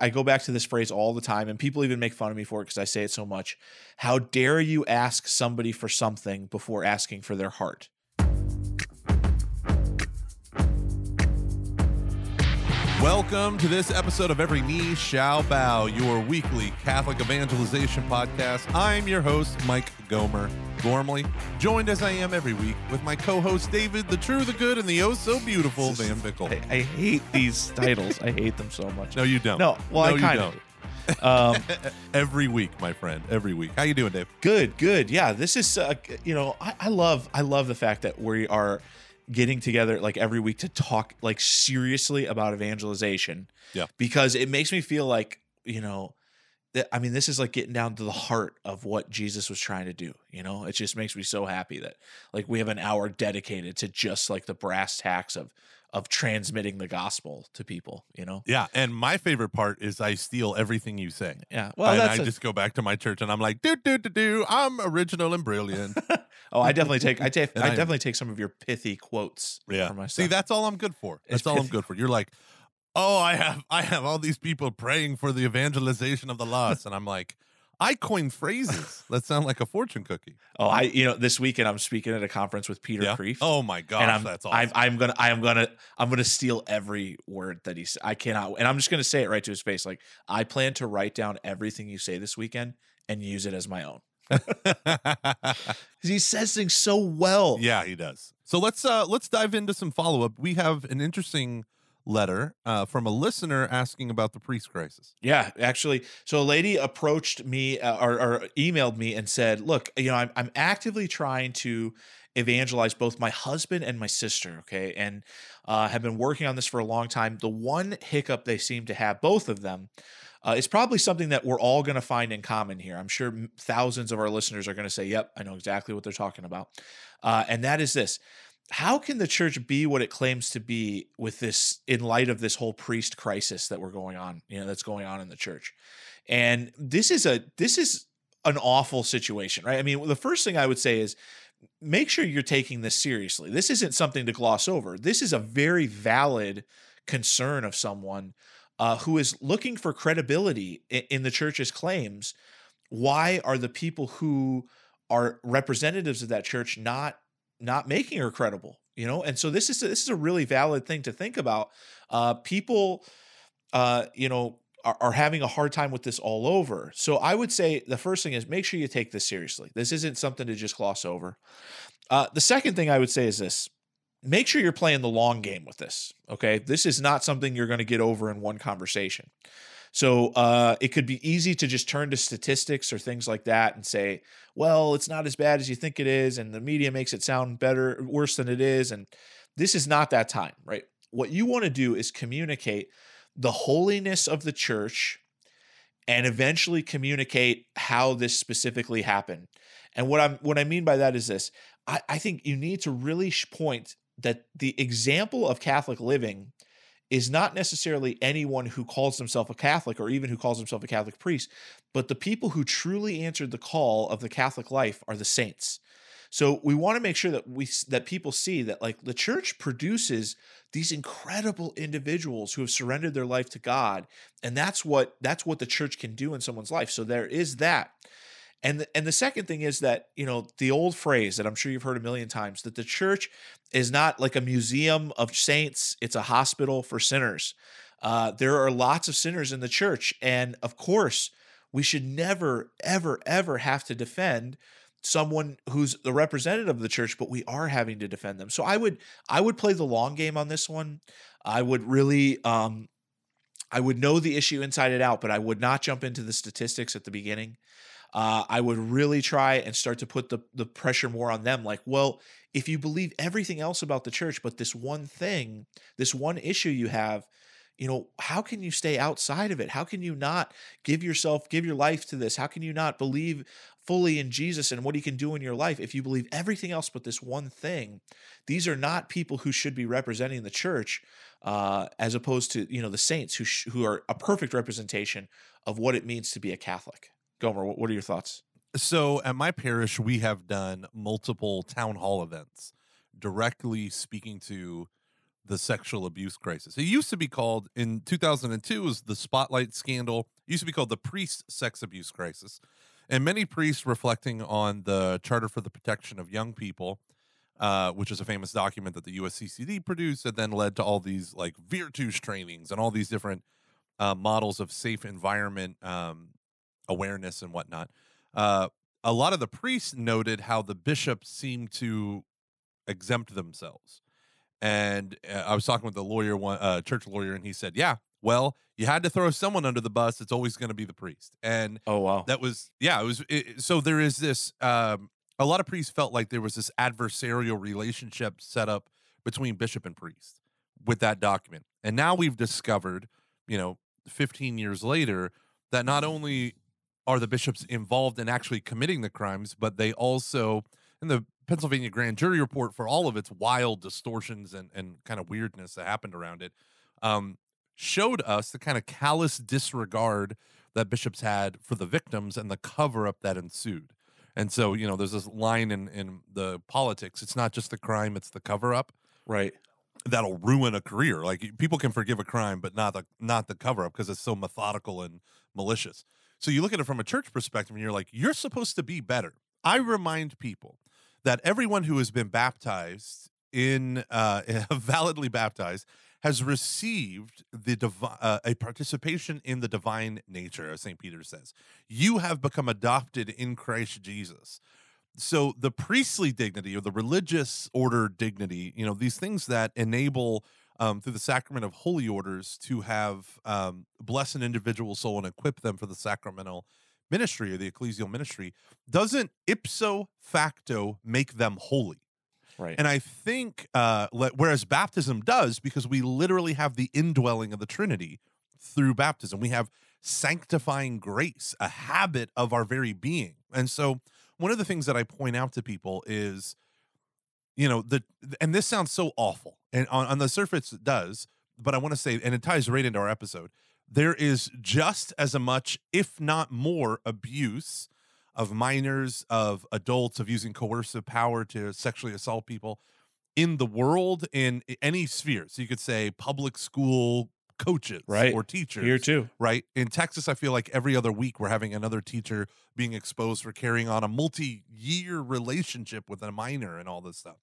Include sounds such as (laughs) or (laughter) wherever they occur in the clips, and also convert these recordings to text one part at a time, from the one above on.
I go back to this phrase all the time, and people even make fun of me for it because I say it so much. How dare you ask somebody for something before asking for their heart? Welcome to this episode of Every Knee Shall Bow, your weekly Catholic evangelization podcast. I'm your host, Mike Gomer Gormley, joined as I am every week with my co host, David, the true, the good, and the oh so beautiful VanVickle. I, I hate these titles. I hate them so much. No, you don't. No, well, no, I kind of. Um, (laughs) every week, my friend. Every week. How you doing, Dave? good, good. Yeah, this is, uh, you know, I, I love, I love the fact that we are getting together like every week to talk like seriously about evangelization. Yeah. Because it makes me feel like, you know, that I mean, this is like getting down to the heart of what Jesus was trying to do. You know, it just makes me so happy that like we have an hour dedicated to just like the brass tacks of of transmitting the gospel to people, you know? Yeah, and my favorite part is I steal everything you say. Yeah. Well, and I a- just go back to my church and I'm like, do do do do. I'm original and brilliant. (laughs) oh, I definitely take I take (laughs) I I definitely take some of your pithy quotes Yeah. for my See, that's all I'm good for. That's It's all I'm good for. You're like, oh, I have I have all these people praying for the evangelization of the lost, and I'm like, I coin phrases (laughs) that sound like a fortune cookie. Oh, I you know this weekend I'm speaking at a conference with Peter Yeah. Kreeft. Oh my gosh, and I'm, that's awesome. I'm I'm gonna I'm gonna I'm gonna steal every word that he said. I cannot, and I'm just gonna say it right to his face. Like I plan to write down everything you say this weekend and use it as my own. (laughs) he says things so well. yeah, he does. So let's uh let's dive into some follow up. We have an interesting letter uh, from a listener asking about the priest crisis. Yeah, actually. So a lady approached me uh, or, or emailed me and said, "Look, you know, I'm I'm actively trying to evangelize both my husband and my sister. Okay, and uh, have been working on this for a long time. The one hiccup they seem to have, both of them." Uh, is probably something that we're all going to find in common here. I'm sure thousands of our listeners are going to say, Yep, I know exactly what they're talking about. Uh, and that is this how can the church be what it claims to be with this in light of this whole priest crisis that we're going on you know that's going on in the church? And this is a this is an awful situation right? I mean the first thing i would say is make sure you're taking this seriously. This isn't something to gloss over. This is a very valid concern of someone uh, who is looking for credibility in, in the church's claims. Why are the people who are representatives of that church not not making her credible you know? And so this is this is a really valid thing to think about. Uh people uh you know are, are having a hard time with this all over. So i would say the first thing is make sure you take this seriously. This isn't something to just gloss over. Uh the second thing i would say is this. Make sure you're playing the long game with this okay? This is not something you're going to get over in one conversation so uh, it could be easy to just turn to statistics or things like that and say, well, it's not as bad as you think it is, and the media makes it sound better, worse than it is. And this is not that time, right? What you want to do is communicate the holiness of the church and eventually communicate how this specifically happened. And what I'm what I mean by that is this. I, I think you need to really point that the example of Catholic living is not necessarily anyone who calls themselves a Catholic or even who calls himself a Catholic priest, but the people who truly answered the call of the Catholic life are the saints. So we want to make sure that we that people see that like the church produces these incredible individuals who have surrendered their life to God, and that's what that's what the church can do in someone's life. So there is that. And the, and the second thing is that, you know, the old phrase that I'm sure you've heard a million times that the church is not like a museum of saints, it's a hospital for sinners. Uh, there are lots of sinners in the church. And of course, we should never, ever, ever have to defend someone who's the representative of the church, but we are having to defend them. So I would I would play the long game on this one. I would really um I would know the issue inside and out, but I would not jump into the statistics at the beginning. Uh, I would really try and start to put the the pressure more on them. Like, well, if you believe everything else about the church, but this one thing, this one issue you have, you know, how can you stay outside of it? How can you not give yourself, give your life to this? How can you not believe fully in Jesus and what he can do in your life if you believe everything else but this one thing? These are not people who should be representing the church, uh, as opposed to you know the saints who sh- who are a perfect representation of what it means to be a Catholic. Gomer, what are your thoughts? So at my parish, we have done multiple town hall events directly speaking to the sexual abuse crisis. It used to be called in 2002 was the Spotlight scandal. It used to be called the priest sex abuse crisis. And many priests reflecting on the Charter for the Protection of Young People, uh, which is a famous document that the USCCB produced and then led to all these like Virtus trainings and all these different uh, models of safe environment um, awareness and whatnot. Uh, a lot of the priests noted how the bishops seemed to exempt themselves. And uh, I was talking with a lawyer, one uh, church lawyer, and he said, "Yeah, well, you had to throw someone under the bus. It's always going to be the priest." And Oh wow. that was, yeah, it was. It, so there is this. Um, a lot of priests felt like there was this adversarial relationship set up between bishop and priest with that document. And now we've discovered, you know, 15 years later, that not only are the bishops involved in actually committing the crimes, but they also, in the Pennsylvania grand jury report, for all of its wild distortions and, and kind of weirdness that happened around it, um, showed us the kind of callous disregard that bishops had for the victims and the cover up that ensued. And so, you know, there's this line in, in the politics it's not just the crime, it's the cover up Right. that'll ruin a career. Like people can forgive a crime, but not the not the cover up because it's so methodical and malicious. So you look at it from a church perspective, and you're like, you're supposed to be better. I remind people that everyone who has been baptized in uh, (laughs) validly baptized has received the divi- uh, a participation in the divine nature, as St. Peter says. You have become adopted in Christ Jesus so the priestly dignity or the religious order dignity you know these things that enable um, through the sacrament of holy orders to have um, bless an individual soul and equip them for the sacramental ministry or the ecclesial ministry doesn't ipso facto make them holy. Right. and i think uh, whereas baptism does because we literally have the indwelling of the trinity through baptism. We have sanctifying grace a habit of our very being. And so one of the things that I point out to people is, you know, the and this sounds so awful, and on, on the surface it does, but I want to say, and it ties right into our episode. There is just as much, if not more, abuse of minors, of adults, of using coercive power to sexually assault people in the world in any sphere. So you could say public school coaches Right. or teachers Here too. right? In Texas, I feel like every other week we're having another teacher being exposed for carrying on a multi year relationship with a minor and all this stuff.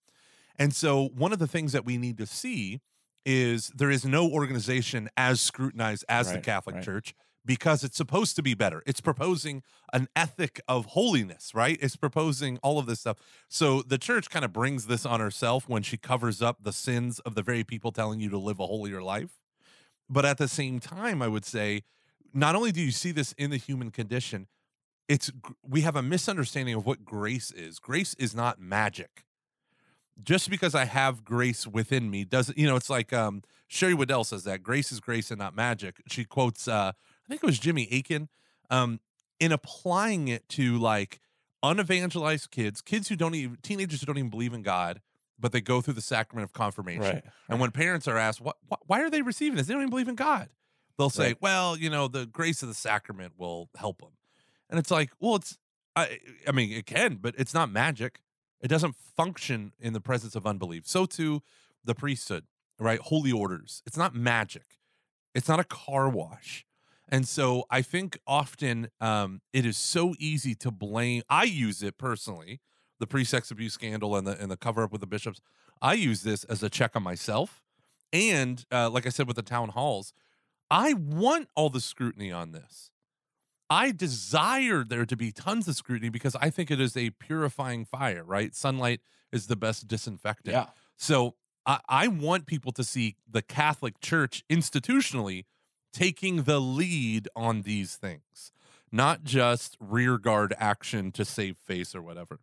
And so, one of the things that we need to see is there is no organization as scrutinized as the Catholic right. Church because it's supposed to be better. It's proposing an ethic of holiness, right? It's proposing all of this stuff. So the church kind of brings this on herself when she covers up the sins of the very people telling you to live a holier life. But at the same time, I would say, not only do you see this in the human condition, it's we have a misunderstanding of what grace is. Grace is not magic. Just because I have grace within me doesn't, you know, it's like um, Sherry Weddell says that grace is grace and not magic. She quotes, uh, I think it was Jimmy Akin, um, in applying it to like unevangelized kids, kids who don't even, teenagers who don't even believe in God, but they go through the sacrament of confirmation. Right. And when parents are asked, what, wh- why are they receiving this? They don't even believe in God. They'll say, Right. well, you know, the grace of the sacrament will help them. And it's like, well, it's, I, I mean, it can, but it's not magic. It doesn't function in the presence of unbelief. So too, the priesthood, right? Holy orders. It's not magic. It's not a car wash. And so I think often um, it is so easy to blame. I use it personally, the pre-sex abuse scandal and the and the cover up with the bishops. I use this as a check on myself, and uh, like I said with the town halls, I want all the scrutiny on this. I desire there to be tons of scrutiny because I think it is a purifying fire. Right, sunlight is the best disinfectant. Yeah. So I, I want people to see the Catholic Church institutionally taking the lead on these things, not just rear guard action to save face or whatever.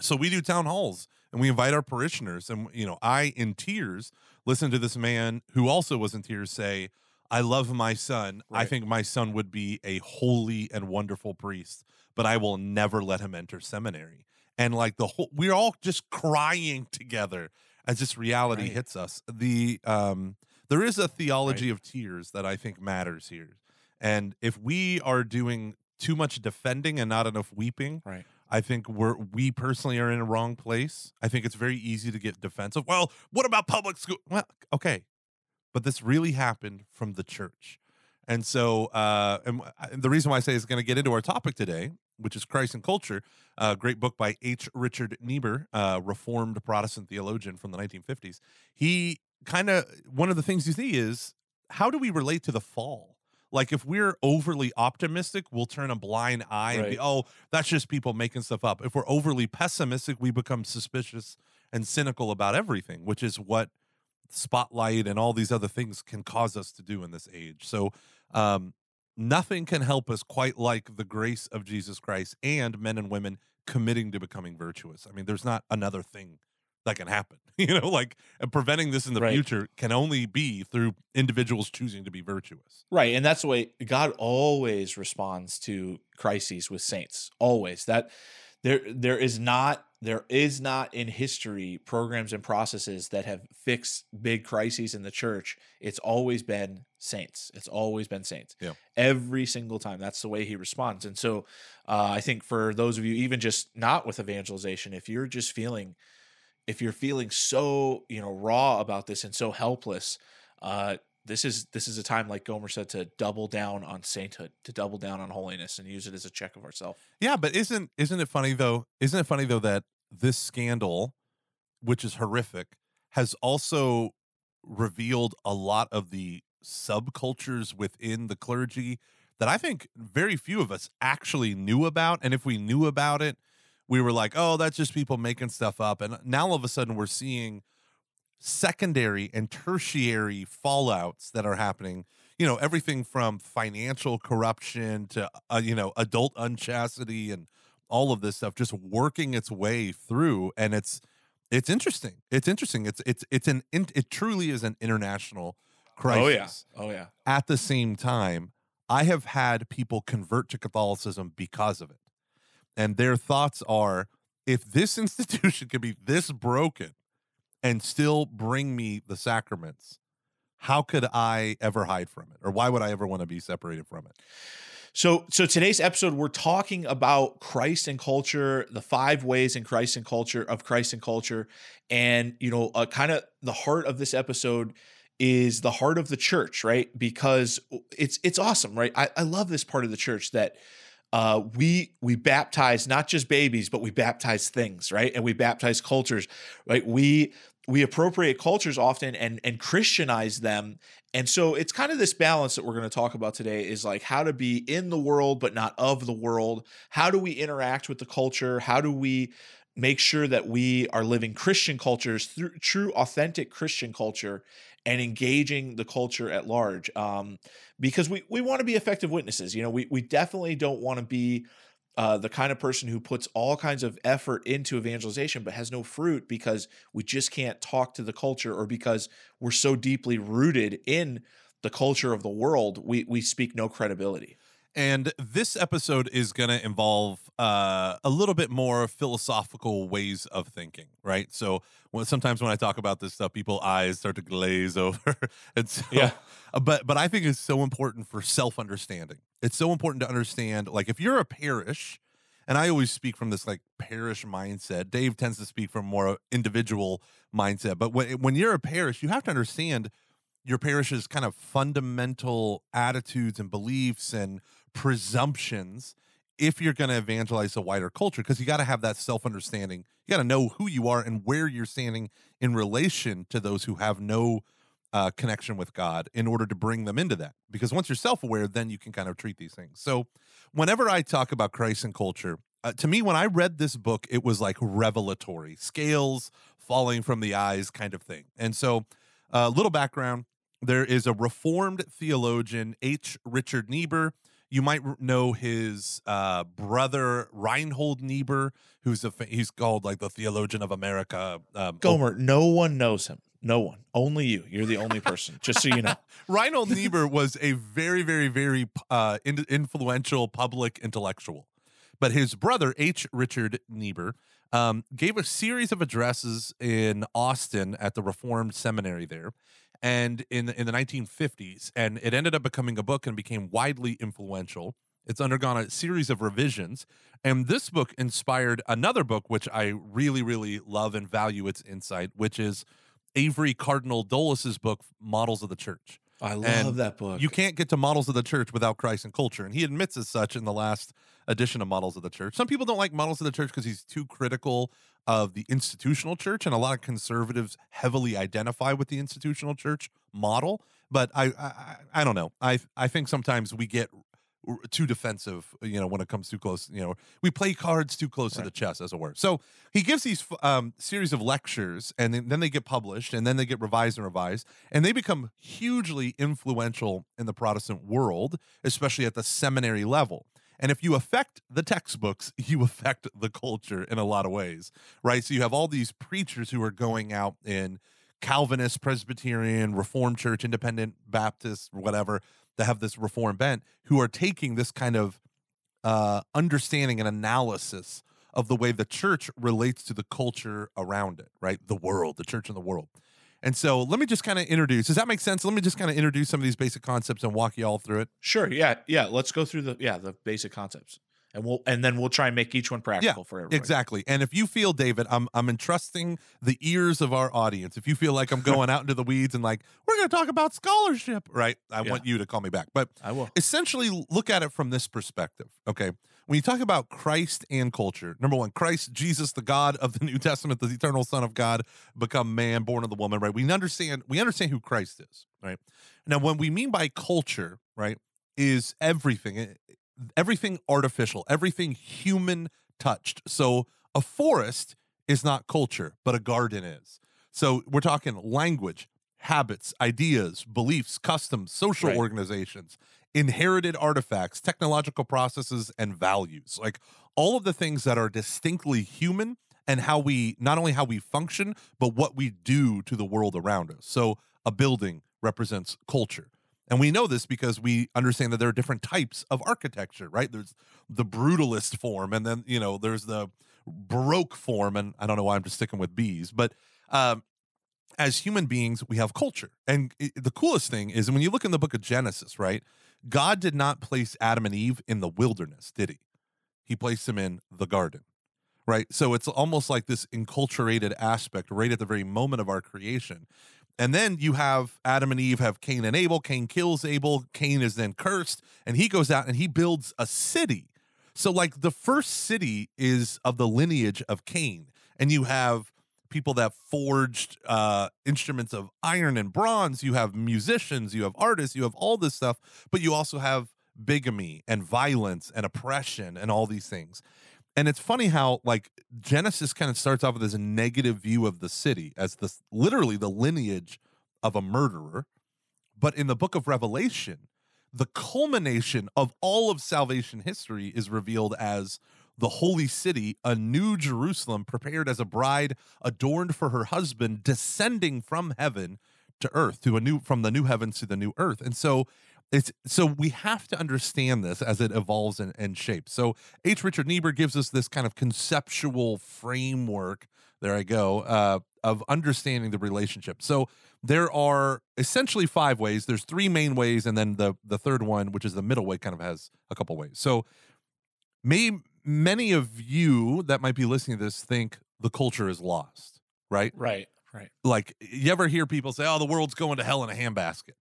So we do town halls and we invite our parishioners. And, you know, I, in tears, listen to this man who also was in tears say, I love my son. I think my son would be a holy and wonderful priest, but I will never let him enter seminary. And like the whole, we're all just crying together as this reality Right. hits us. The, um, there is a theology of tears that I think matters here. And if we are doing too much defending and not enough weeping, Right. I think we're we personally are in a wrong place. I think it's very easy to get defensive. Well, what about public school? Well, okay, but this really happened from the church, and so uh, and the reason why I say is going to get into our topic today, which is Christ and culture. A great book by H. Richard Niebuhr, uh, Reformed Protestant theologian from the 1950s. He kind of one of the things you see is how do we relate to the fall? Like if we're overly optimistic, we'll turn a blind eye and be, oh, that's just people making stuff up. If we're overly pessimistic, we become suspicious and cynical about everything, which is what spotlight and all these other things can cause us to do in this age. So, um, nothing can help us quite like the grace of Jesus Christ and men and women committing to becoming virtuous. I mean, there's not another thing that can happen. (laughs) You know, like and preventing this in the Right. future can only be through individuals choosing to be virtuous. Right, and that's the way God always responds to crises with saints. Always. That there there is not there is not in history programs and processes that have fixed big crises in the church. It's always been saints. It's always been saints. Yeah. Every single time. That's the way he responds. And so uh, I think for those of you even just not with evangelization, if you're just feeling if you're feeling so, you know, raw about this and so helpless, uh this is this is a time like Gomer said to double down on sainthood, to double down on holiness and use it as a check of ourselves. Yeah, but isn't isn't it funny though? Isn't it funny though that this scandal, which is horrific, has also revealed a lot of the subcultures within the clergy that I think very few of us actually knew about. And if we knew about it, we were like, oh, that's just people making stuff up. And now all of a sudden we're seeing secondary and tertiary fallouts that are happening you know everything from financial corruption to uh, you know adult unchastity and all of this stuff just working its way through and it's it's interesting it's interesting it's it's it's an in- it truly is an international crisis Oh yeah. Oh yeah. at the same time, I have had people convert to Catholicism because of it. And their thoughts are if this (laughs) institution can be this broken and still bring me the sacraments, how could I ever hide from it? Or why would I ever want to be separated from it? So, so today's episode, we're talking about Christ and culture, the five ways in Christ and culture of Christ and culture, and you know, uh, kind of the heart of this episode is the heart of the church, right? Because it's it's awesome, right? I, I love this part of the church that uh, we we baptize not just babies, but we baptize things, right? And we baptize cultures, right? We we appropriate cultures often and and Christianize them and so it's kind of this balance that we're going to talk about today is like how to be in the world but not of the world. How do we interact with the culture? How do we make sure that we are living Christian cultures through true authentic Christian culture and engaging the culture at large? Um, because we we want to be effective witnesses. You know, we we definitely don't want to be uh, the kind of person who puts all kinds of effort into evangelization but has no fruit because we just can't talk to the culture or because we're so deeply rooted in the culture of the world we we speak no credibility And this episode is going to involve uh, a little bit more philosophical ways of thinking, right? So when, sometimes when I talk about this stuff, people eyes start to glaze (laughs) over. and so, Yeah. uh, but but I think it's so important for self understanding. It's so important to understand, like if you're a parish, and I always speak from this like parish mindset. Dave tends to speak from more individual mindset, but when when you're a parish, you have to understand your parish's kind of fundamental attitudes and beliefs and presumptions if you're going to evangelize a wider culture because you got to have that self-understanding. You got to know who you are and where you're standing in relation to those who have no uh, connection with god in order to bring them into that because once you're self-aware then you can kind of treat these things. So whenever i talk about christ and culture uh, to me when i read this book it was like revelatory scales falling from the eyes kind of thing. And so a little background there is a reformed theologian h. Richard niebuhr you might know his uh, brother reinhold niebuhr who's a fa- he's called like the theologian of america um, gomer no one knows him no one only you you're the only person just so you know (laughs) Reinhold Niebuhr was a very, very, very uh, in- influential public intellectual. But his brother, H. Richard Niebuhr, um, gave a series of addresses in Austin at the Reformed Seminary there, and in in the 1950s, and it ended up becoming a book and became widely influential. It's undergone a series of revisions. And this book inspired another book, which I really, really love and value its insight, which is Avery Cardinal Dulles's book, Models of the Church. I love And that book. You can't get to Models of the Church without Christ and culture. And he admits as such in the last edition of Models of the Church. Some people don't like Models of the Church because he's too critical of the institutional church, and a lot of conservatives heavily identify with the institutional church model. But I, I, I don't know. I, I think sometimes we get too defensive, you know, when it comes too close. You know, we play cards too close to the chest, as it were. So he gives these um, series of lectures, and then, then they get published, and then they get revised and revised, and they become hugely influential in the Protestant world, especially at the seminary level. And if you affect the textbooks, (laughs) you affect the culture in a lot of ways, right? So you have all these preachers who are going out in Calvinist, Presbyterian, Reformed Church, Independent Baptist, whatever, that have this Reform bent, who are taking this kind of uh, understanding and analysis of the way the church relates to the culture around it, right? The world, the church in the world. And so let me just kind of introduce. Does that make sense? Let me just kind of introduce some of these basic concepts and walk you all through it. Sure. Yeah. Yeah. Let's go through the yeah the basic concepts, and we'll and then we'll try and make each one practical for everybody. Exactly. And if you feel, David, I'm I'm entrusting the ears of our audience. If you feel like I'm (laughs) going out into the weeds and like we're going to talk about scholarship, right? I Yeah. want you to call me back. But I will. essentially look at it from this perspective. Okay. When you talk about Christ and culture, number one, Christ, Jesus, the God of the New Testament, the eternal Son of God, become man, born of the woman, right? We understand we understand who Christ is, right? Now, when we mean by culture, right, is everything, eh, everything artificial, everything human touched. So a forest is not culture, but a garden is. So we're talking language, habits, ideas, beliefs, customs, social Right. organizations, inherited artifacts, technological processes, and values. Like all of the things that are distinctly human and how we not only how we function, but what we do to the world around us. So a building represents culture. And we know this because we understand that there are different types of architecture, right? There's the brutalist form, and then, you know, there's the Baroque form. And I don't know why I'm just sticking with bees, but um, as human beings, we have culture. And i the coolest thing is when you look in the book of Genesis, right? God did not place Adam and Eve in the wilderness, did he? He placed them in the garden, right? So it's almost like this enculturated aspect right at the very moment of our creation. And then you have Adam and Eve have Cain and Abel. Cain kills Abel. Cain is then cursed, and he goes out and he builds a city. So, like, the first city is of the lineage of Cain, and you have people that forged uh, instruments of iron and bronze. You have musicians, you have artists, you have all this stuff, but you also have bigamy and violence and oppression and all these things. And it's funny how like Genesis kind of starts off with this negative view of the city as the literally the lineage of a murderer. But in the book of Revelation, the culmination of all of salvation history is revealed as the holy city, a new Jerusalem prepared as a bride adorned for her husband, descending from heaven to earth, to a new from the new heavens to the new earth. And so it's so we have to understand this as it evolves and, and shapes. So H. Richard Niebuhr gives us this kind of conceptual framework. There I go. Uh, of understanding the relationship. So there are essentially five ways. There's three main ways, and then the the third one, which is the middle way, kind of has a couple ways. So may many of you that might be listening to this think the culture is lost, right? Right. Right. like you ever hear people say, "Oh, the world's going to hell in a handbasket."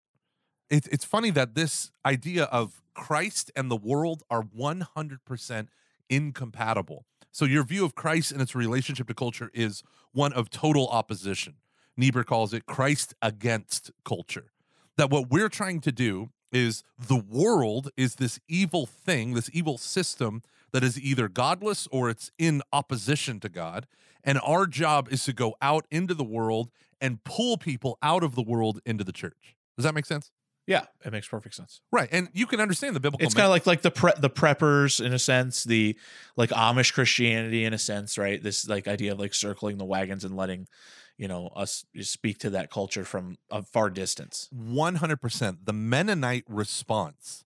It's it's funny that this idea of Christ and the world are one hundred percent incompatible. So your view of Christ and its relationship to culture is one of total opposition. Niebuhr calls it Christ against culture. That what we're trying to do is the world is this evil thing, this evil system that is either godless or it's in opposition to God. And our job is to go out into the world and pull people out of the world into the church. Does that make sense? Yeah, it makes perfect sense. Right. And you can understand the biblical It's kind of like like the pre- the preppers in a sense, the like Amish Christianity in a sense, right? This like idea of like circling the wagons and letting you know us speak to that culture from a far distance. 100%. The Mennonite response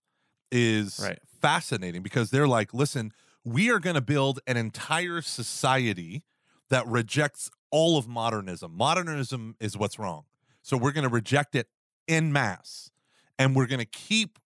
is Right. Fascinating because they're like, listen, we are going to build an entire society that rejects all of modernism. Modernism is what's wrong. So we're going to reject it en masse and we're going to keep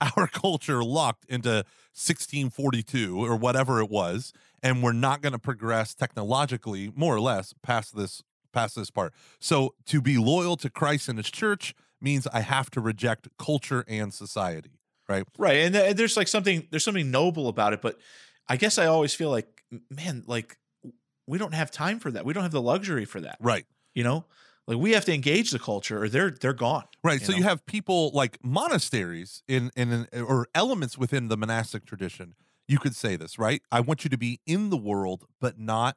(laughs) our culture locked into 1642 or whatever it was, and we're not going to progress technologically, more or less, past this past this part. So to be loyal to Christ and His church means I have to reject culture and society, right? Right, and, th- there's like something there's something noble about it, but I guess I always feel like, man, like we don't have time for that. We don't have the luxury for that. Right. You know, like we have to engage the culture, or they're they're gone. Right. you so know? you have people like monasteries in in an, or elements within the monastic tradition. You could say this, right? I want you to be in the world, but not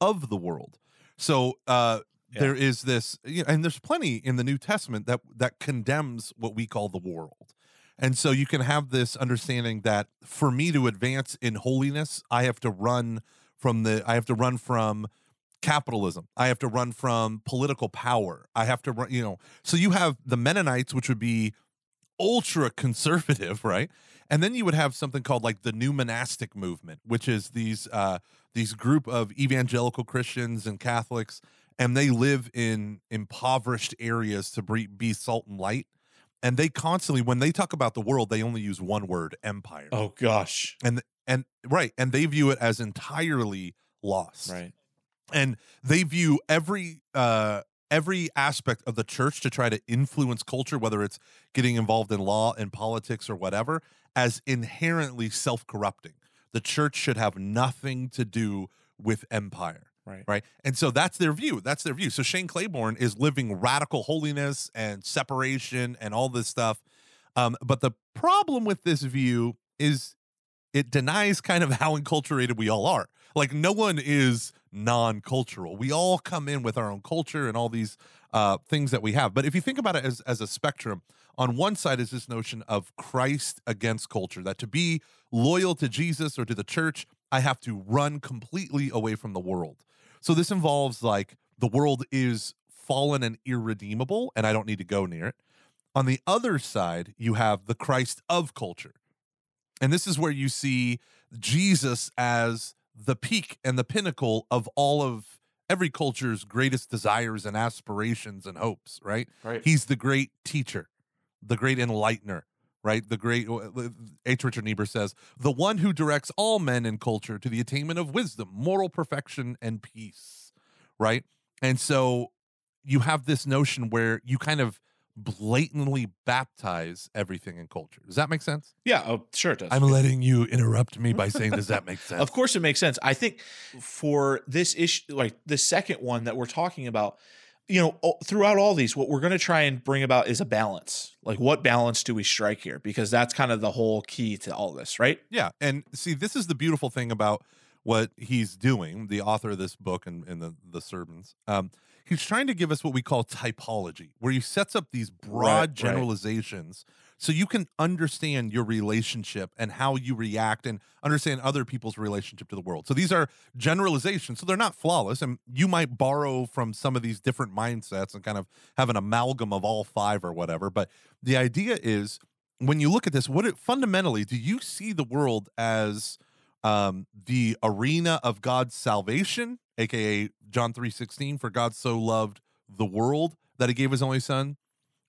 of the world. So uh, Yeah. there is this, you know, and there's plenty in the New Testament that that condemns what we call the world. And so you can have this understanding that for me to advance in holiness, I have to run from the I have to run from capitalism. I have to run from political power. I have to run, you know. So you have the Mennonites, which would be ultra conservative, (laughs) right? And then you would have something called like the new monastic movement, which is these uh these group of evangelical Christians and Catholics, and they live in impoverished areas to be, salt and light. And they constantly, when they talk about the world, they only use one word: empire. oh gosh, And and right, and they view it as entirely lost. Right, and they view every uh every aspect of the church to try to influence culture whether it's getting involved in law and politics or whatever as inherently self-corrupting. The church should have nothing to do with empire right, right? And so that's their view that's their view. So shane claiborne is living radical holiness and separation and all this stuff. Um, but the problem with this view is it denies kind of how enculturated we all are. Like no one is non-cultural. We all come in with our own culture and all these uh, things that we have. But if you think about it as, as a spectrum on one side is this notion of christ against culture that to be loyal to jesus or to the church i have to run completely away from the world so this involves like the world is fallen and irredeemable and i don't need to go near it on the other side you have the christ of culture and this is where you see Jesus as the peak and the pinnacle of all of every culture's greatest desires and aspirations and hopes, right? right. He's the great teacher, the great enlightener, right? The great uh, uh, H. Richard Niebuhr says, the one who directs all men in culture to the attainment of wisdom, moral perfection, and peace, right? And so you have this notion where you kind of blatantly baptize everything in culture. Does that make sense? yeah, oh sure it does. I'm letting you interrupt me by saying, does that (laughs) make sense? Of course, it makes sense. I think for this issue, like the second one that we're talking about, you know, throughout all these, what we're going to try and bring about is a balance. Like, what balance do we strike here? Because that's kind of the whole key to all this, right? Yeah, and see, this is the beautiful thing about what he's doing. The author of this book and, and the the sermons, um, he's trying to give us what we call typology, where he sets up these broad Right, right. So you can understand your relationship and how you react and understand other people's relationship to the world. So these are generalizations, so they're not flawless, and you might borrow from some of these different mindsets and kind of have an amalgam of all five or whatever. But the idea is when you look at this, what it fundamentally do you see the world as um, the arena of God's salvation, aka John three sixteen, for God so loved the world that He gave His only Son,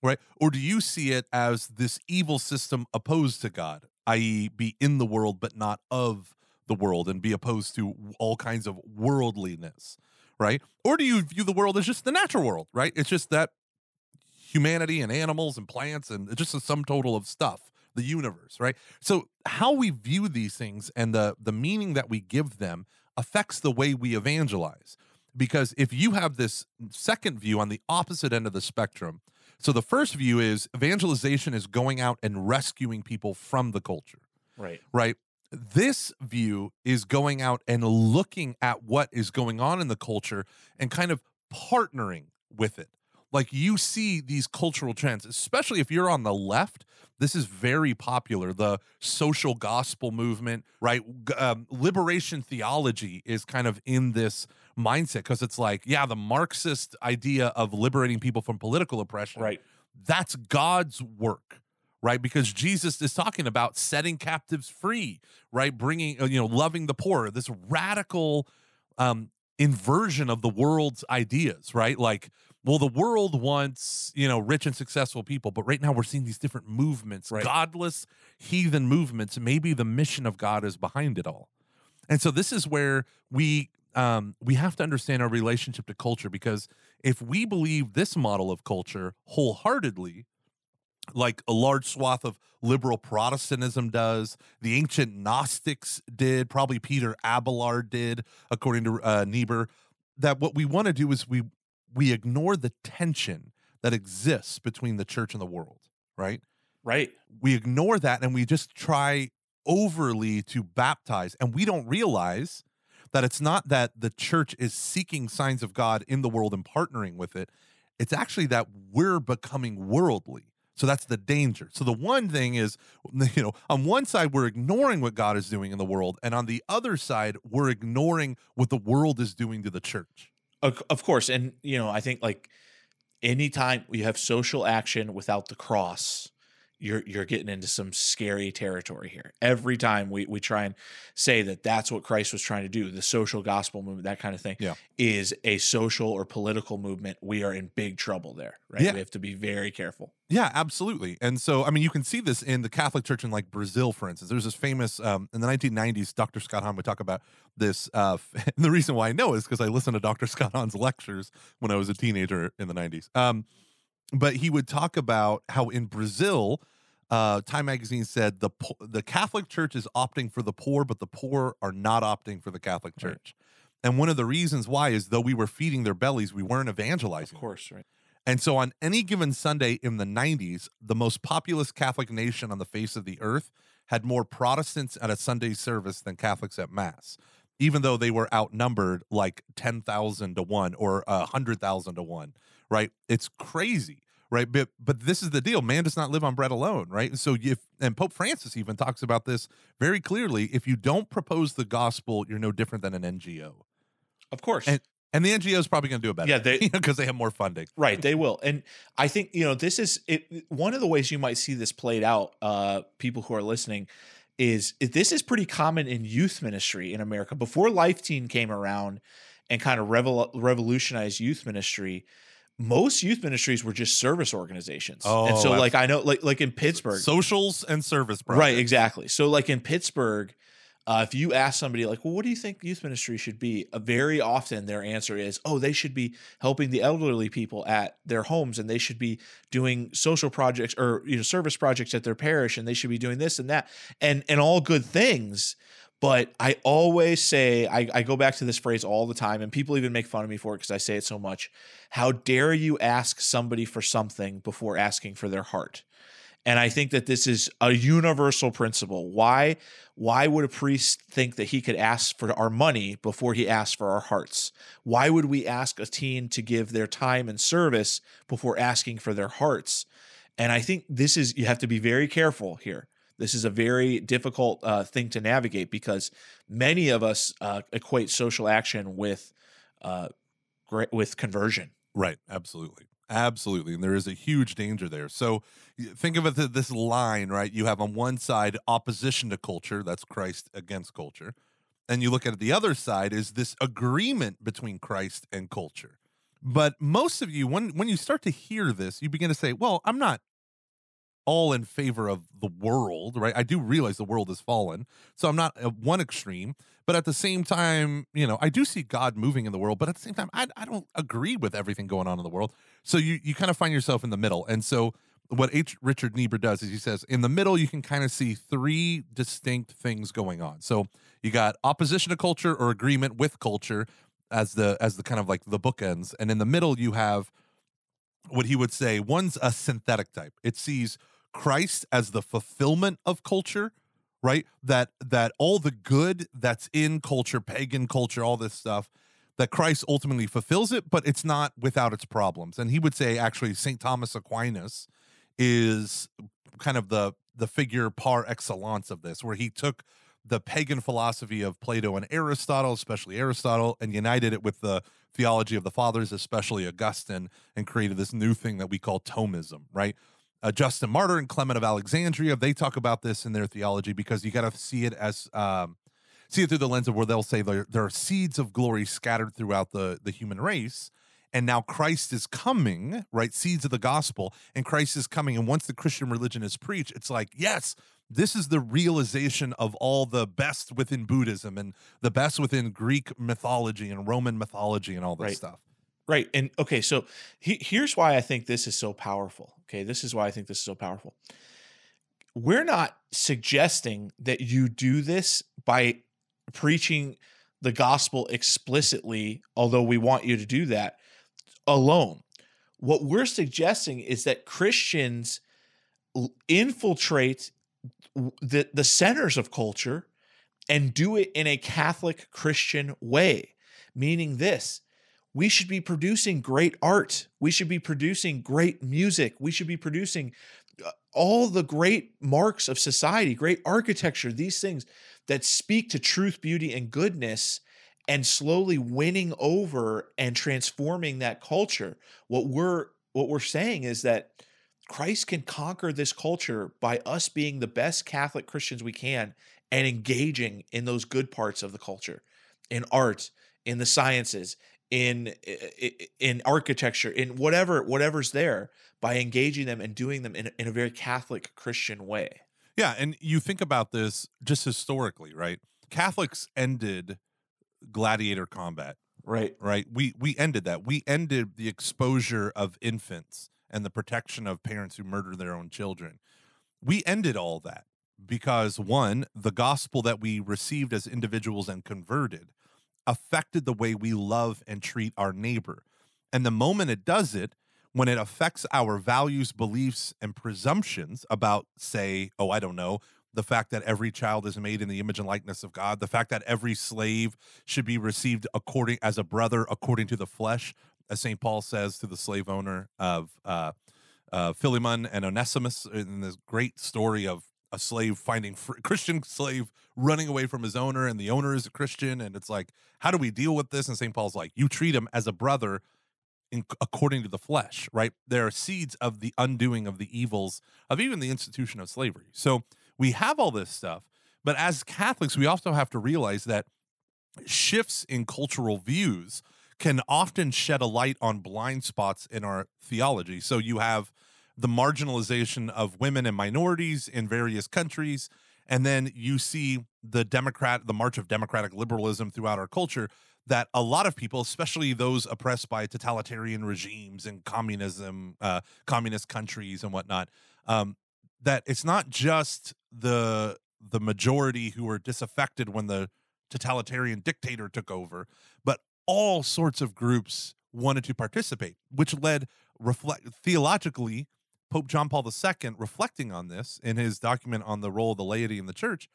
right? Or do you see it as this evil system opposed to God, i.e., be in the world but not of the world, and be opposed to all kinds of worldliness, right? Or do you view the world as just the natural world, right? It's just that humanity and animals and plants and just a sum total of stuff the universe right so how we view these things and the the meaning that we give them affects the way we evangelize because if you have this second view on the opposite end of the spectrum so the first view is evangelization is going out and rescuing people from the culture Right. right? This view is going out and looking at what is going on in the culture and kind of partnering with it. Like you see these cultural trends, especially if you're on the left. This is very popular. The social gospel movement, right? Um, liberation theology is kind of in this mindset because it's like, yeah, the Marxist idea of liberating people from political oppression Right. that's God's work, right? Because Jesus is talking about setting captives free, right? Bringing, uh, you know, loving the poor, this radical um, inversion of the world's ideas, right? Like well, the world wants, you know, rich and successful people, but right now we're seeing these different movements, Right. godless heathen movements. Maybe the mission of God is behind it all. And so this is where we um, we have to understand our relationship to culture because if we believe this model of culture wholeheartedly, like a large swath of liberal Protestantism does, the ancient Gnostics did, probably Peter Abelard did, according to uh, Niebuhr, that what we want to do is we we ignore the tension that exists between the church and the world, right? Right. we ignore that and we just try overly to baptize and we don't realize that it's not that the church is seeking signs of God in the world and partnering with it it's actually that we're becoming worldly so that's the danger so the one thing is (laughs) you know on one side we're ignoring what God is doing in the world and on the other side we're ignoring what the world is doing to the church Of, course. And, you know, I think like anytime you have social action without the cross, you're you're getting into some scary territory here. Every time we we try and say that that's what Christ was trying to do, the social gospel movement, that kind of thing, Yeah. is a social or political movement. We are in big trouble there, right? Yeah. We have to be very careful. Yeah, absolutely. And so, I mean, you can see this in the Catholic Church in like Brazil, for instance. There's this famous um, in the 1990s. Dr. Scott Hahn would talk about this. Uh, (laughs) and the reason why I know is because I listened to Dr. Scott Hahn's lectures when I was a teenager in the 90s. Um, but he would talk about how in Brazil, uh, Time Magazine said the po- the Catholic Church is opting for the poor, but the poor are not opting for the Catholic Right. Church. And one of the reasons why is though we were feeding their bellies, we weren't evangelizing. Of course, right? And so, on any given Sunday in the 90s, the most populous Catholic nation on the face of the earth had more Protestants at a Sunday service than Catholics at Mass, even though they were outnumbered like 10,000 to 1 or uh, 100,000 to 1, right? It's crazy, right? But, but this is the deal man does not live on bread alone, right? And so, if, and Pope Francis even talks about this very clearly if you don't propose the gospel, you're no different than an NGO. Of course. And- And the NGO is probably going to do it better. Yeah, they- (laughs) because they have more funding. Right, they will. And I think, you know, this is it one of the ways you might see this played out, uh, people who are listening, is this is pretty common in youth ministry in America. Before Life Teen came around and kind of revol- revolutionized youth ministry, most youth ministries were just service organizations. and Oh, so abs- like I know like like in Pittsburgh. Socials and service projects. Right, exactly. So, like in Pittsburgh, uh, if you ask somebody, like, well, what do you think youth ministry should be? Uh, very often their answer is, oh, they should be helping the elderly people at their homes and they should be doing social projects or, you know, service projects at their parish and they should be doing this and that and, and all good things. But I always say, I, I go back to this phrase all the time, and people even make fun of me for it because I say it so much. How dare you ask somebody for something before asking for their heart? And I think that this is a universal principle. Why why would a priest think that he could ask for our money before he asked for our hearts? Why would we ask a teen to give their time and service before asking for their hearts? And I think this is you have to be very careful here. This is a very difficult uh, thing to navigate because many of us uh, equate social action with uh, with conversion. Right. Absolutely. Absolutely. And there is a huge danger there. So think of it this line, right? You have on one side opposition to culture, that's Christ against culture. And you look at the other side is this agreement between Christ and culture. But most of you, when when you start to hear this, you begin to say, well, I'm not all in favor of the world, right? I do realize the world has fallen. So I'm not at one extreme, but at the same time, you know, I do see God moving in the world, but at the same time, I, I don't agree with everything going on in the world. So you you kind of find yourself in the middle. And so what H. Richard Niebuhr does is he says in the middle you can kind of see three distinct things going on. So you got opposition to culture or agreement with culture as the as the kind of like the bookends, and in the middle you have what he would say one's a synthetic type. It sees Christ as the fulfillment of culture, right? That that all the good that's in culture, pagan culture, all this stuff, that Christ ultimately fulfills it, but it's not without its problems. And he would say actually St. Thomas Aquinas is kind of the the figure par excellence of this, where he took the pagan philosophy of Plato and Aristotle, especially Aristotle, and united it with the theology of the fathers, especially Augustine, and created this new thing that we call Thomism, right? Uh, Justin Martyr and Clement of Alexandria, they talk about this in their theology because you got to see it as um, see it through the lens of where they'll say there, there are seeds of glory scattered throughout the the human race, and now Christ is coming, right? Seeds of the gospel, and Christ is coming. And once the Christian religion is preached, it's like, yes, this is the realization of all the best within Buddhism and the best within Greek mythology and Roman mythology and all this Right. stuff. Right. And okay, so he, here's why I think this is so powerful. Okay, this is why I think this is so powerful. We're not suggesting that you do this by preaching the gospel explicitly, although we want you to do that alone. What we're suggesting is that Christians infiltrate the, the centers of culture and do it in a Catholic Christian way, meaning this we should be producing great art. We should be producing great music. We should be producing uh, all the great marks of society, great architecture, these things that speak to truth, beauty, and goodness, and slowly winning over and transforming that culture. What we're what we're saying is that Christ can conquer this culture by us being the best Catholic Christians we can and engaging in those good parts of the culture, in art, in the sciences, in in architecture, in whatever whatever's there, by engaging them and doing them in, a- in a very Catholic Christian way. Yeah, and you think about this just historically, right? Catholics ended gladiator combat, Right. right? We we ended that. We ended the exposure of infants and the protection of parents who murder their own children. We ended all that because one, the gospel that we received as individuals and converted affected the way we love and treat our neighbor. And the moment it does it, when it affects our values, beliefs, and presumptions about, say, oh, I don't know, the fact that every child is made in the image and likeness of God, the fact that every slave should be received according as a brother according to the flesh, as St. Paul says to the slave owner of uh, uh, Philemon and Onesimus in this great story of a slave finding fr- Christian slave running away from his owner, and the owner is a Christian, and it's like, how do we deal with this? And St. Paul's like, you treat him as a brother in, according to the flesh, right? There are seeds of the undoing of the evils of even the institution of slavery. So we have all this stuff, but as Catholics, we also have to realize that shifts in cultural views can often shed a light on blind spots in our theology. So you have the marginalization of women and minorities in various countries and then you see the democrat the march of democratic liberalism throughout our culture that a lot of people especially those oppressed by totalitarian regimes and communism uh, communist countries and whatnot um, that it's not just the the majority who were disaffected when the totalitarian dictator took over but all sorts of groups wanted to participate which led reflect theologically Pope John Paul II, reflecting on this in his document on the role of the laity in the church,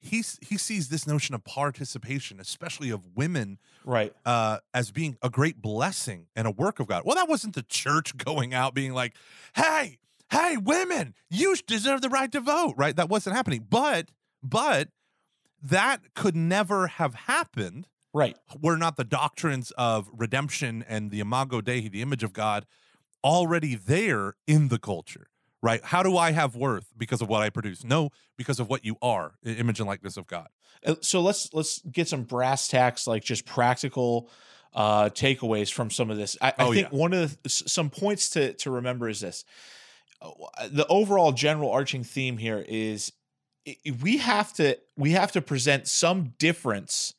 he he sees this notion of participation, especially of women, Right. uh, as being a great blessing and a work of God. Well, that wasn't the church (laughs) going out being like, "Hey, hey, women, you deserve the right to vote." Right? That wasn't happening. But but that could never have happened Right. were not the doctrines of redemption and the imago dei, the image of God, already there in the culture, right? How do I have worth because of what I produce? No, because of what you are, image and likeness of God. Uh, So let's let's get some brass tacks, like just practical uh, takeaways from some of this. I, I Oh, think yeah. one of the, some points to to remember is this: Uh, the overall general arching theme here is we have to we have to present some difference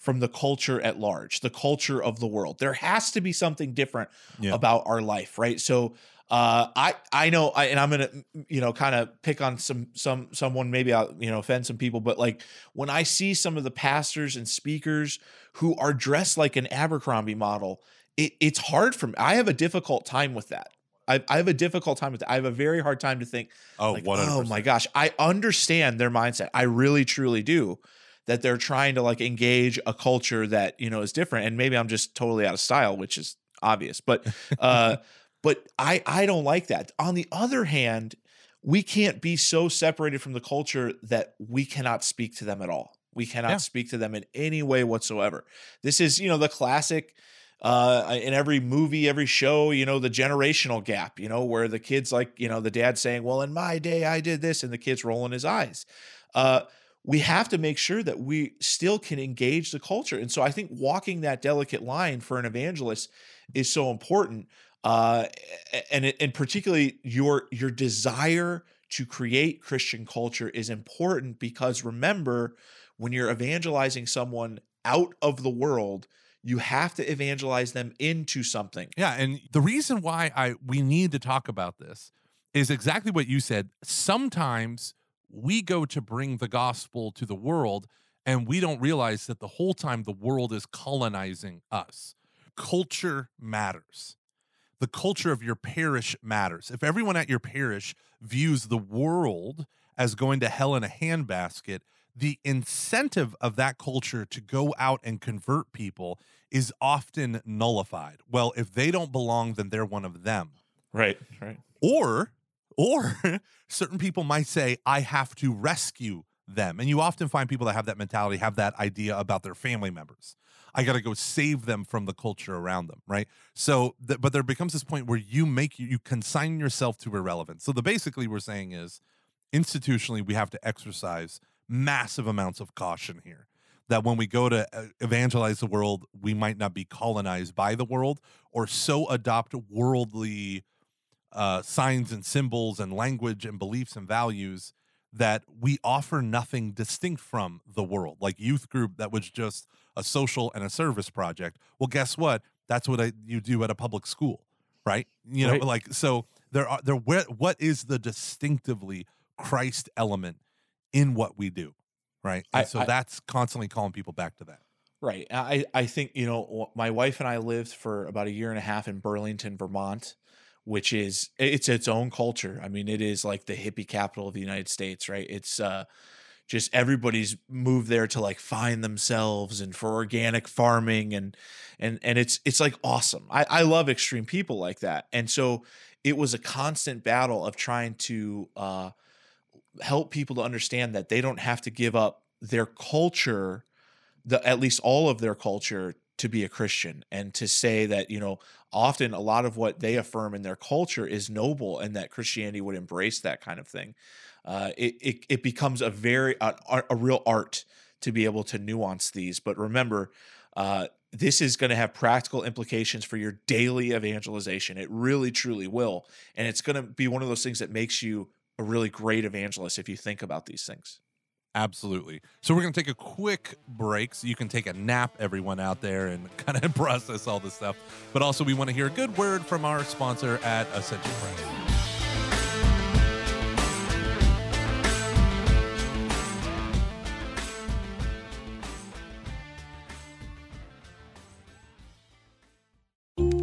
from the culture at large, the culture of the world. There has to be something different Yeah. about our life, right? So uh, I I know, I, and I'm gonna you know kind of pick on some some someone maybe I'll you know offend some people, but like when I see some of the pastors and speakers who are dressed like an Abercrombie model, it, it's hard for me. I have a difficult time with that. I, I have a difficult time with that. I have a very hard time to think Oh, like, 100%. oh my gosh, I understand their mindset. I really truly do. That they're trying to like engage a culture that you know is different, and maybe I'm just totally out of style, which is obvious. But uh, (laughs) but I I don't like that. On the other hand, we can't be so separated from the culture that we cannot speak to them at all. We cannot Yeah. speak to them in any way whatsoever. This is you know the classic uh in every movie every show you know the generational gap you know where the kids like you know the dad saying well in my day i did this and the kids rolling his eyes uh we have to make sure that we still can engage the culture. And so I think walking that delicate line for an evangelist is so important. Uh, and and particularly your your desire to create Christian culture is important because remember, when you're evangelizing someone out of the world, you have to evangelize them into something. Yeah, and the reason why I we need to talk about this is exactly what you said. Sometimes we go to bring the gospel to the world and we don't realize that the whole time the world is colonizing us. Culture matters. The culture of your parish matters. If everyone at your parish views the world as going to hell in a handbasket, the incentive of that culture to go out and convert people is often nullified. Well, if they don't belong, then they're one of them. Right, right. Or or (laughs) certain people might say, I have to rescue them. And you often find people that have that mentality, have that idea about their family members. I got to go save them from the culture around them, right? So, th- but there becomes this point where you make you, you consign yourself to irrelevance. So, the basically we're saying is institutionally we have to exercise massive amounts of caution here. That when we go to uh, evangelize the world, we might not be colonized by the world or so adopt worldly uh, signs and symbols and language and beliefs and values that we offer nothing distinct from the world. Like youth group that was just a social and a service project. Well, guess what? That's what I, you do at a public school, right? You know, Right. like so there are there. Where, what is the distinctively Christ element in what we do, right? And I- so I- that's constantly calling people back to that. Right. I, I think, you know, my wife and I lived for about a year and a half in Burlington, Vermont, which is it's its own culture. I mean, it is like the hippie capital of the United States, right? It's uh just everybody's moved there to like find themselves and for organic farming and and and it's it's like awesome. I, I love extreme people like that. And so it was a constant battle of trying to uh help people to understand that they don't have to give up their culture the at least all of their culture to be a Christian and to say that you know often a lot of what they affirm in their culture is noble and that Christianity would embrace that kind of thing. Uh, it, it it becomes a very a, a real art to be able to nuance these. But remember, uh, this is going to have practical implications for your daily evangelization. It really truly will, and it's going to be one of those things that makes you a really great evangelist if you think about these things. Absolutely. So we're going to take a quick break so you can take a nap, everyone out there, and (laughs) kind of process all this stuff. But also, we want to hear a good word from our sponsor at Ascension Press.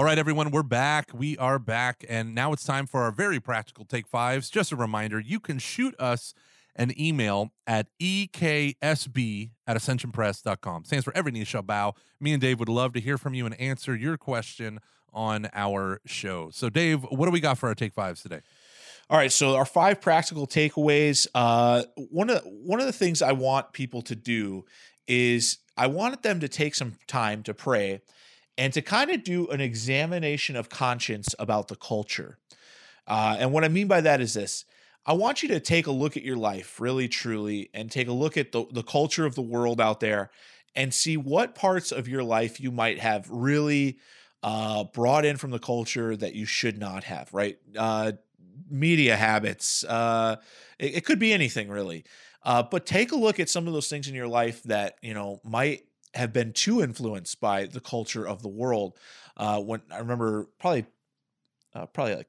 All right, everyone, we're back. We are back. And now it's time for our very practical take fives. Just a reminder you can shoot us an email at EKSB at ascensionpress.com. Stands for Every Knee Shall Bow. Me and Dave would love to hear from you and answer your question on our show. So, Dave, what do we got for our take fives today? All right, so our five practical takeaways. Uh, one of one of the things I want people to do is I wanted them to take some time to pray and to kind of do an examination of conscience about the culture. Uh, and what I mean by that is this: I want you to take a look at your life, really, truly, and take a look at the, the culture of the world out there, and see what parts of your life you might have really uh, brought in from the culture that you should not have. Right? Uh, media habits. Uh, it, it could be anything really. Uh, but take a look at some of those things in your life that you know might have been too influenced by the culture of the world. Uh, when I remember probably, uh, probably like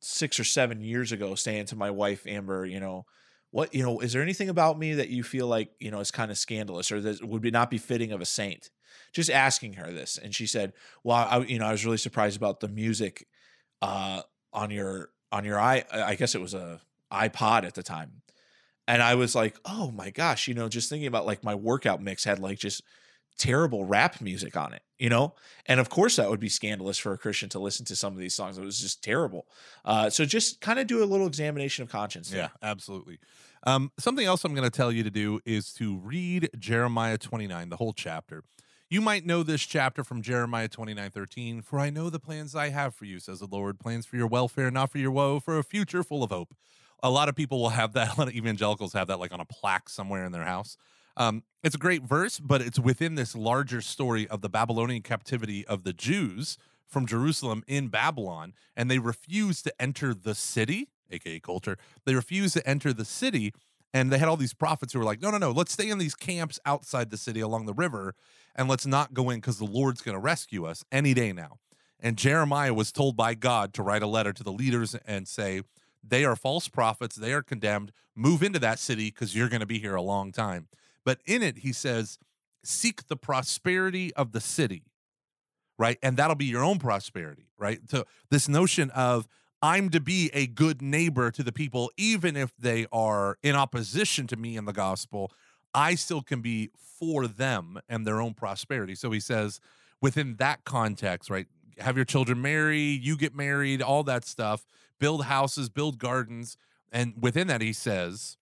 six or seven years ago, saying to my wife Amber, you know, what you know, is there anything about me that you feel like you know is kind of scandalous or that would be not be fitting of a saint? Just asking her this, and she said, "Well, I, you know, I was really surprised about the music uh, on your on your i I guess it was a iPod at the time." And I was like, "Oh my gosh, you know, just thinking about like my workout mix had like just terrible rap music on it, you know? And of course, that would be scandalous for a Christian to listen to some of these songs. It was just terrible. Uh, so just kind of do a little examination of conscience. Yeah, absolutely. Um, something else I'm going to tell you to do is to read Jeremiah 29, the whole chapter. You might know this chapter from Jeremiah 29 13. For I know the plans I have for you, says the Lord, plans for your welfare, not for your woe, for a future full of hope. A lot of people will have that, (laughs) a lot of evangelicals have that like on a plaque somewhere in their house. Um, it's a great verse, but it's within this larger story of the Babylonian captivity of the Jews from Jerusalem in Babylon, and they refused to enter the city, aka culture. They refused to enter the city, and they had all these prophets who were like, "No, no, no, let's stay in these camps outside the city along the river, and let's not go in because the Lord's going to rescue us any day now." And Jeremiah was told by God to write a letter to the leaders and say, "They are false prophets. They are condemned. Move into that city because you're going to be here a long time." But in it, he says, seek the prosperity of the city, right? And that'll be your own prosperity, right? So this notion of I'm to be a good neighbor to the people, even if they are in opposition to me in the gospel, I still can be for them and their own prosperity. So he says, within that context, right? Have your children marry, you get married, all that stuff, build houses, build gardens. And within that, he says,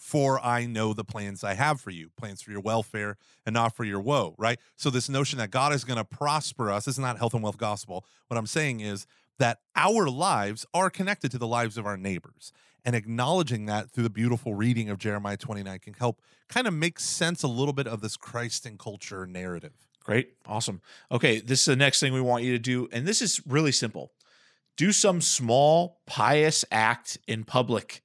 for I know the plans I have for you, plans for your welfare and not for your woe, right? So, this notion that God is going to prosper us, this is not health and wealth gospel. What I'm saying is that our lives are connected to the lives of our neighbors. And acknowledging that through the beautiful reading of Jeremiah 29 can help kind of make sense a little bit of this Christ and culture narrative. Great. Awesome. Okay. This is the next thing we want you to do. And this is really simple do some small pious act in public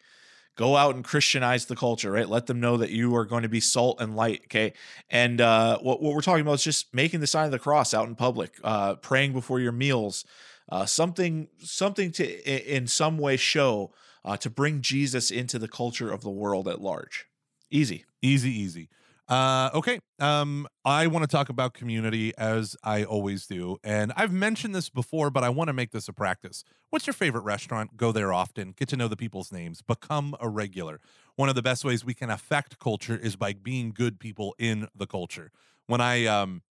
go out and Christianize the culture, right? Let them know that you are going to be salt and light, okay? And uh, what, what we're talking about is just making the sign of the cross out in public, uh, praying before your meals, uh, something something to in some way show uh, to bring Jesus into the culture of the world at large. Easy, easy, easy. Uh, okay. Um, I want to talk about community as I always do. And I've mentioned this before, but I want to make this a practice. What's your favorite restaurant? Go there often, get to know the people's names, become a regular. One of the best ways we can affect culture is by being good people in the culture. When I, um,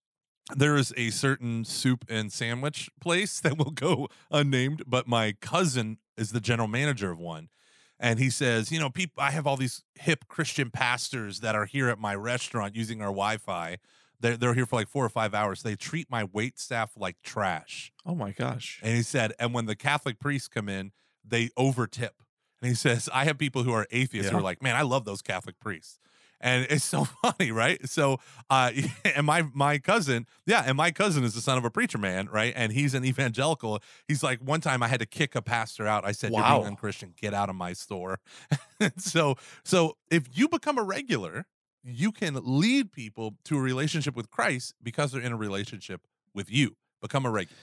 there is a certain soup and sandwich place (laughs) that will go unnamed, but my cousin is the general manager of one and he says, you know, people, I have all these hip Christian pastors that are here at my restaurant using our Wi-Fi. They're they're here for like four or five hours. They treat my wait staff like trash. Oh my gosh! And he said, and when the Catholic priests come in, they overtip. And he says, I have people who are atheists yeah. who are like, man, I love those Catholic priests and it's so (laughs) funny, right? So, uh, (laughs) and my my cousin, yeah, and my cousin is the son of a preacher man, right? And he's an evangelical. He's like, one time I had to kick a pastor out. I said, wow. "You're being unchristian. Get out of my store." (laughs) so, so if you become a regular, you can lead people to a relationship with Christ because they're in a relationship with you. Become a regular.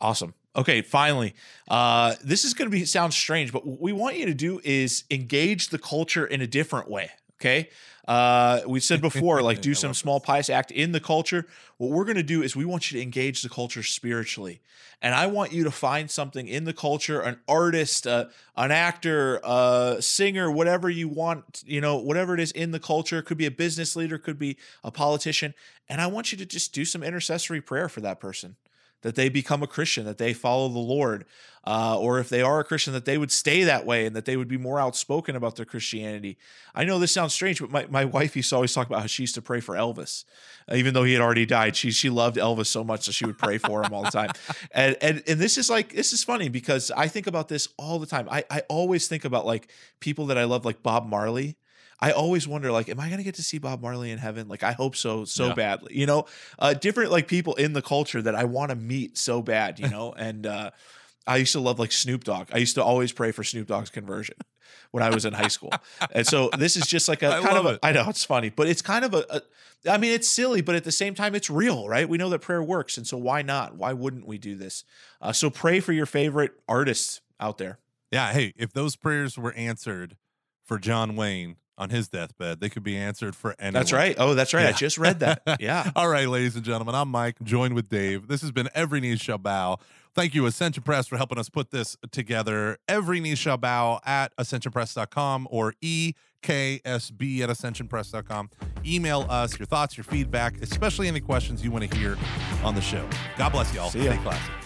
Awesome. Okay, finally, uh, this is going to be sound strange, but what we want you to do is engage the culture in a different way. Okay. Uh, we said before, like (laughs) do some small this. pious act in the culture. What we're going to do is we want you to engage the culture spiritually. And I want you to find something in the culture, an artist, uh, an actor, a singer, whatever you want, you know, whatever it is in the culture. It could be a business leader, could be a politician. And I want you to just do some intercessory prayer for that person that they become a Christian, that they follow the Lord, uh, or if they are a Christian, that they would stay that way and that they would be more outspoken about their Christianity. I know this sounds strange, but my, my (laughs) wife used to always talk about how she used to pray for Elvis, even though he had already died. She she loved Elvis so much that she would pray for him all the time. (laughs) And and and this is like this is funny because I think about this all the time. I I always think about like people that I love, like Bob Marley. I always wonder, like, am I going to get to see Bob Marley in heaven? Like, I hope so, so yeah. badly. You know, uh, different like people in the culture that I want to meet so bad. You (laughs) know, and uh, I used to love like Snoop Dogg. I used to always pray for Snoop Dogg's conversion when I was in high school. And so this is just like a (laughs) kind of a, I know it's funny, but it's kind of a, a. I mean, it's silly, but at the same time, it's real, right? We know that prayer works, and so why not? Why wouldn't we do this? Uh, so pray for your favorite artists out there. Yeah. Hey, if those prayers were answered for John Wayne, on his deathbed. They could be answered for anyone. That's right. Oh, that's right. I just read that. (laughs) Yeah. All right, ladies and gentlemen, I'm Mike, joined with Dave. This has been Every Knee Shall Bow. Thank you, Ascension Press, for helping us put this together. Every Knee Shall Bow at ascensionpress.com or EKSB at ascensionpress.com. Email us your thoughts, your feedback, especially any questions you want to hear on the show. God bless y'all. Stay classy.